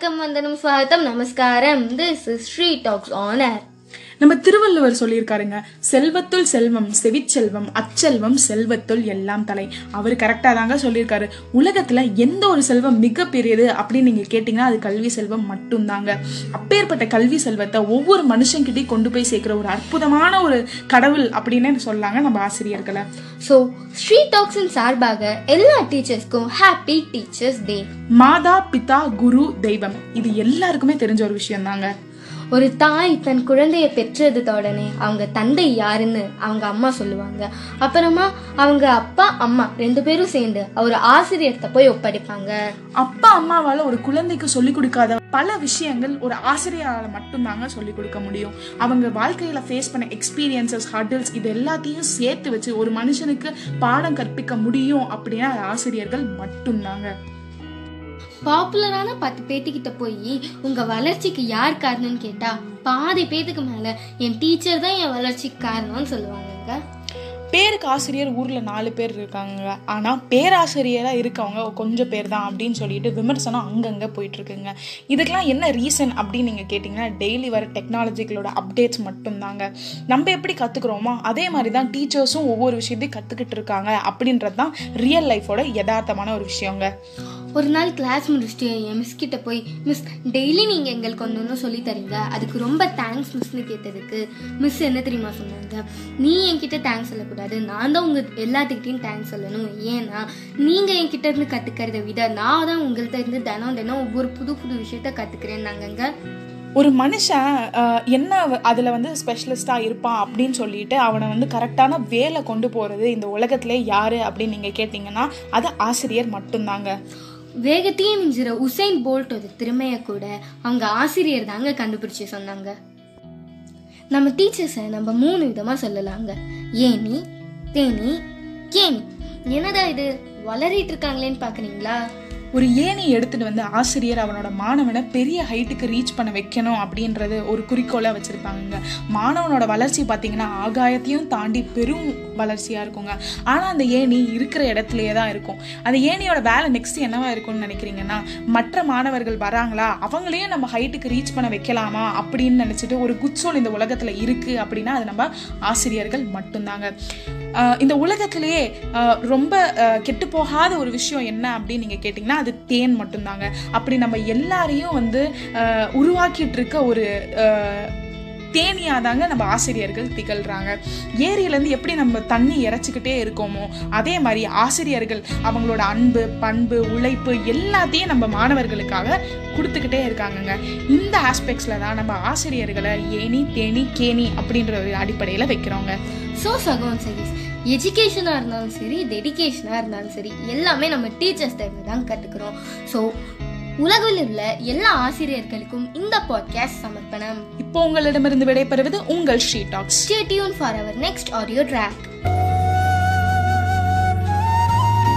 வணக்கம் வந்தனம் ஸ்வாகத்தம் நமஸ்காரம். திஸ் இஸ் ஸ்ரீ டாக்ஸ் ஆனர் நம்ம திருவள்ளுவர் சொல்லியிருக்காருங்க செல்வத்துள் செல்வம் செவிச்செல்வம் அச்செல்வம் செல்வத்துள் எல்லாம் தலை. அவர் கரெக்டாக தாங்க சொல்லியிருக்காரு. உலகத்துல எந்த ஒரு செல்வம் மிகப்பெரியது அப்படின்னு நீங்க கேட்டீங்கன்னா அது கல்வி செல்வம் மட்டும்தாங்க. அப்பேற்பட்ட கல்வி செல்வத்தை ஒவ்வொரு மனுஷங்கிட்டையும் கொண்டு போய் சேர்க்கிற ஒரு அற்புதமான ஒரு கடவுள் அப்படின்னு சொல்லாங்க நம்ம ஆசிரியர்களை. ஸோ ஸ்ரீ டாக்ஸின் சார்பாக எல்லா டீச்சர்ஸ்க்கும் ஹாப்பி டீச்சர்ஸ் டே மாதா பிதா குரு தெய்வம். இது எல்லாருக்குமே தெரிஞ்ச ஒரு விஷயம் தாங்க ஒரு தாய் தன் குழந்தைய பெற்றதுக்கு உடனே அவங்க தந்தை யாருன்னு அவங்க அம்மா சொல்லுவாங்க. அப்புறமா அவங்க அப்பா அம்மா ரெண்டு பேரும் சேர்ந்து ஒரு ஆசிரியர்கிட்ட போய் ஒப்படைப்பாங்க. அப்பா அம்மாவால ஒரு குழந்தைக்கு சொல்லிக் கொடுக்காத பல விஷயங்கள் ஒரு ஆசிரியரால மட்டும்தாங்க சொல்லிக் கொடுக்க முடியும். அவங்க வாழ்க்கையில ஃபேஸ் பண்ண எக்ஸ்பீரியன்சஸ் ஹர்டில்ஸ் இது எல்லாத்தையும் சேர்த்து வச்சு ஒரு மனுஷனுக்கு பாடம் கற்பிக்க முடியும் அப்படின்னா ஆசிரியர்கள் மட்டும்தாங்க. பாப்புலரான பத்து பேத்துக்கிட்ட போய் உங்க வளர்ச்சிக்கு யார் காரணம்னு கேட்டா பாதி பேத்துக்கு மேல என் டீச்சர் தான் என் வளர்ச்சிக்கு காரணம்னு சொல்லுவாங்கங்க. பேருக்கு ஆசிரியர் ஊர்ல நாலு பேர் இருக்காங்க. ஆனா பேராசிரியரா இருக்கவங்க கொஞ்சம் பேர் தான் அப்படின்னு சொல்லிட்டு விமர்சனம் அங்கங்க போயிட்டு இருக்குங்க இதுக்கெல்லாம் என்ன ரீசன் அப்படின்னு நீங்க கேட்டீங்கன்னா டெய்லி வர டெக்னாலஜிகளோட அப்டேட்ஸ் மட்டும்தாங்க. நம்ம எப்படி கத்துக்கிறோமோ அதே மாதிரி தான் டீச்சர்ஸும் ஒவ்வொரு விஷயத்தையும் கத்துக்கிட்டு இருக்காங்க அப்படின்றது தான் ரியல் லைஃபோட யதார்த்தமான ஒரு விஷயங்க. ஒரு நாள் கிளாஸ் முடிச்சுட்டு என் மிஸ் கிட்ட போய் மிஸ் டெய்லி நீங்கள் எங்களுக்கு ஒன்று ஒன்று சொல்லி தரீங்க. அதுக்கு ரொம்ப தேங்க்ஸ் மிஸ்னு கேட்டதுக்கு மிஸ் என்ன தெரியுமா சொன்னாங்க? நீ என்கிட்ட தேங்க்ஸ் சொல்லக்கூடாது. நான் தான் உங்கள் எல்லாத்துக்கிட்டையும் தேங்க்ஸ் சொல்லணும். ஏன்னா நீங்கள் என்கிட்ட இருந்து கற்றுக்கிறத விட நான் தான் உங்கள்கிட்ட இருந்து தினம் தினம் ஒவ்வொரு புது புது விஷயத்த கற்றுக்கிறேன்னாங்கங்க ஒரு மனுஷன் என்ன அதில் வந்து ஸ்பெஷலிஸ்ட்டாக இருப்பான் அப்படின்னு சொல்லிட்டு அவனை வந்து கரெக்டான வேலை கொண்டு போகிறது இந்த உலகத்திலே யார் அப்படின்னு நீங்கள் கேட்டிங்கன்னா அது ஆசிரியர் மட்டும்தாங்க. வேகத்தையே மிஞ்சிற உசைன் போல்ட்டோட திறமையை கூட அவங்க ஆசிரியர் தாங்க கண்டுபிடிச்சு சொன்னாங்க. நம்ம டீச்சர்ஸை நம்ம மூணு விதமாக சொல்லலாங்க. ஏனி தேனி கேனி என்னடா இது? வளரிட்டு இருக்காங்களேன்னு பார்க்குறீங்களா ஒரு ஏணி எடுத்துட்டு வந்து ஆசிரியர் அவனோட மாணவனை பெரிய ஹைட்டுக்கு ரீச் பண்ண வைக்கணும் அப்படின்றது ஒரு குறிக்கோளாக வச்சுருப்பாங்க மாணவனோட வளர்ச்சி பார்த்தீங்கன்னா ஆகாயத்தையும் தாண்டி பெரும் வளர்ச்சியாக இருக்குங்க. ஆனால் அந்த ஏணி இருக்கிற இடத்துலையே தான் இருக்கும். அந்த ஏணியோட வேலை நெக்ஸ்ட் என்னவா இருக்கும்னு நினைக்கிறீங்கன்னா மற்ற மாணவர்கள் வராங்களா அவங்களையும் நம்ம ஹைட்டுக்கு ரீச் பண்ண வைக்கலாமா அப்படின்னு நினச்சிட்டு ஒரு குச்சோல் இந்த உலகத்தில் இருக்குது அப்படின்னா அது நம்ம ஆசிரியர்கள் மட்டும்தாங்க. இந்த உலகத்திலேயே ரொம்ப கெட்டு போகாத ஒரு விஷயம் என்ன அப்படின்னு நீங்கள் கேட்டிங்கன்னா அது தேன் மட்டும்தாங்க. அப்படி நம்ம எல்லாரையும் வந்து உருவாக்கிட்டு இருக்க ஒரு தேனியாக தாங்க நம்ம ஆசிரியர்கள் திகழ்கிறாங்க ஏரியிலேருந்து எப்படி நம்ம தண்ணி இறைச்சிக்கிட்டே இருக்கோமோ அதே மாதிரி ஆசிரியர்கள் அவங்களோட அன்பு பண்பு உழைப்பு எல்லாத்தையும் நம்ம மாணவர்களுக்காக கொடுத்துக்கிட்டே இருக்காங்கங்க. இந்த ஆஸ்பெக்ட்ஸில் தான் நம்ம ஆசிரியர்களை ஏனி தேனி கேணி அப்படின்ற ஒரு அடிப்படையில் வைக்கிறோங்க. ஸோ சகோன் சகீஸ் எஜுகேஷனாக இருந்தாலும் சரி டெடிகேஷனாக இருந்தாலும் சரி எல்லாமே நம்ம டீச்சர்ஸ் தான் கற்றுக்குறோம் ஸோ உலகில் உள்ள எல்லா ஆசிரியர்களுக்கும் இந்த பாட்காஸ்ட் சமர்ப்பணம் இப்போ உங்களிடமிருந்து விடைபெறுவது உங்கள் Shri talks Stay tuned for our next audio track.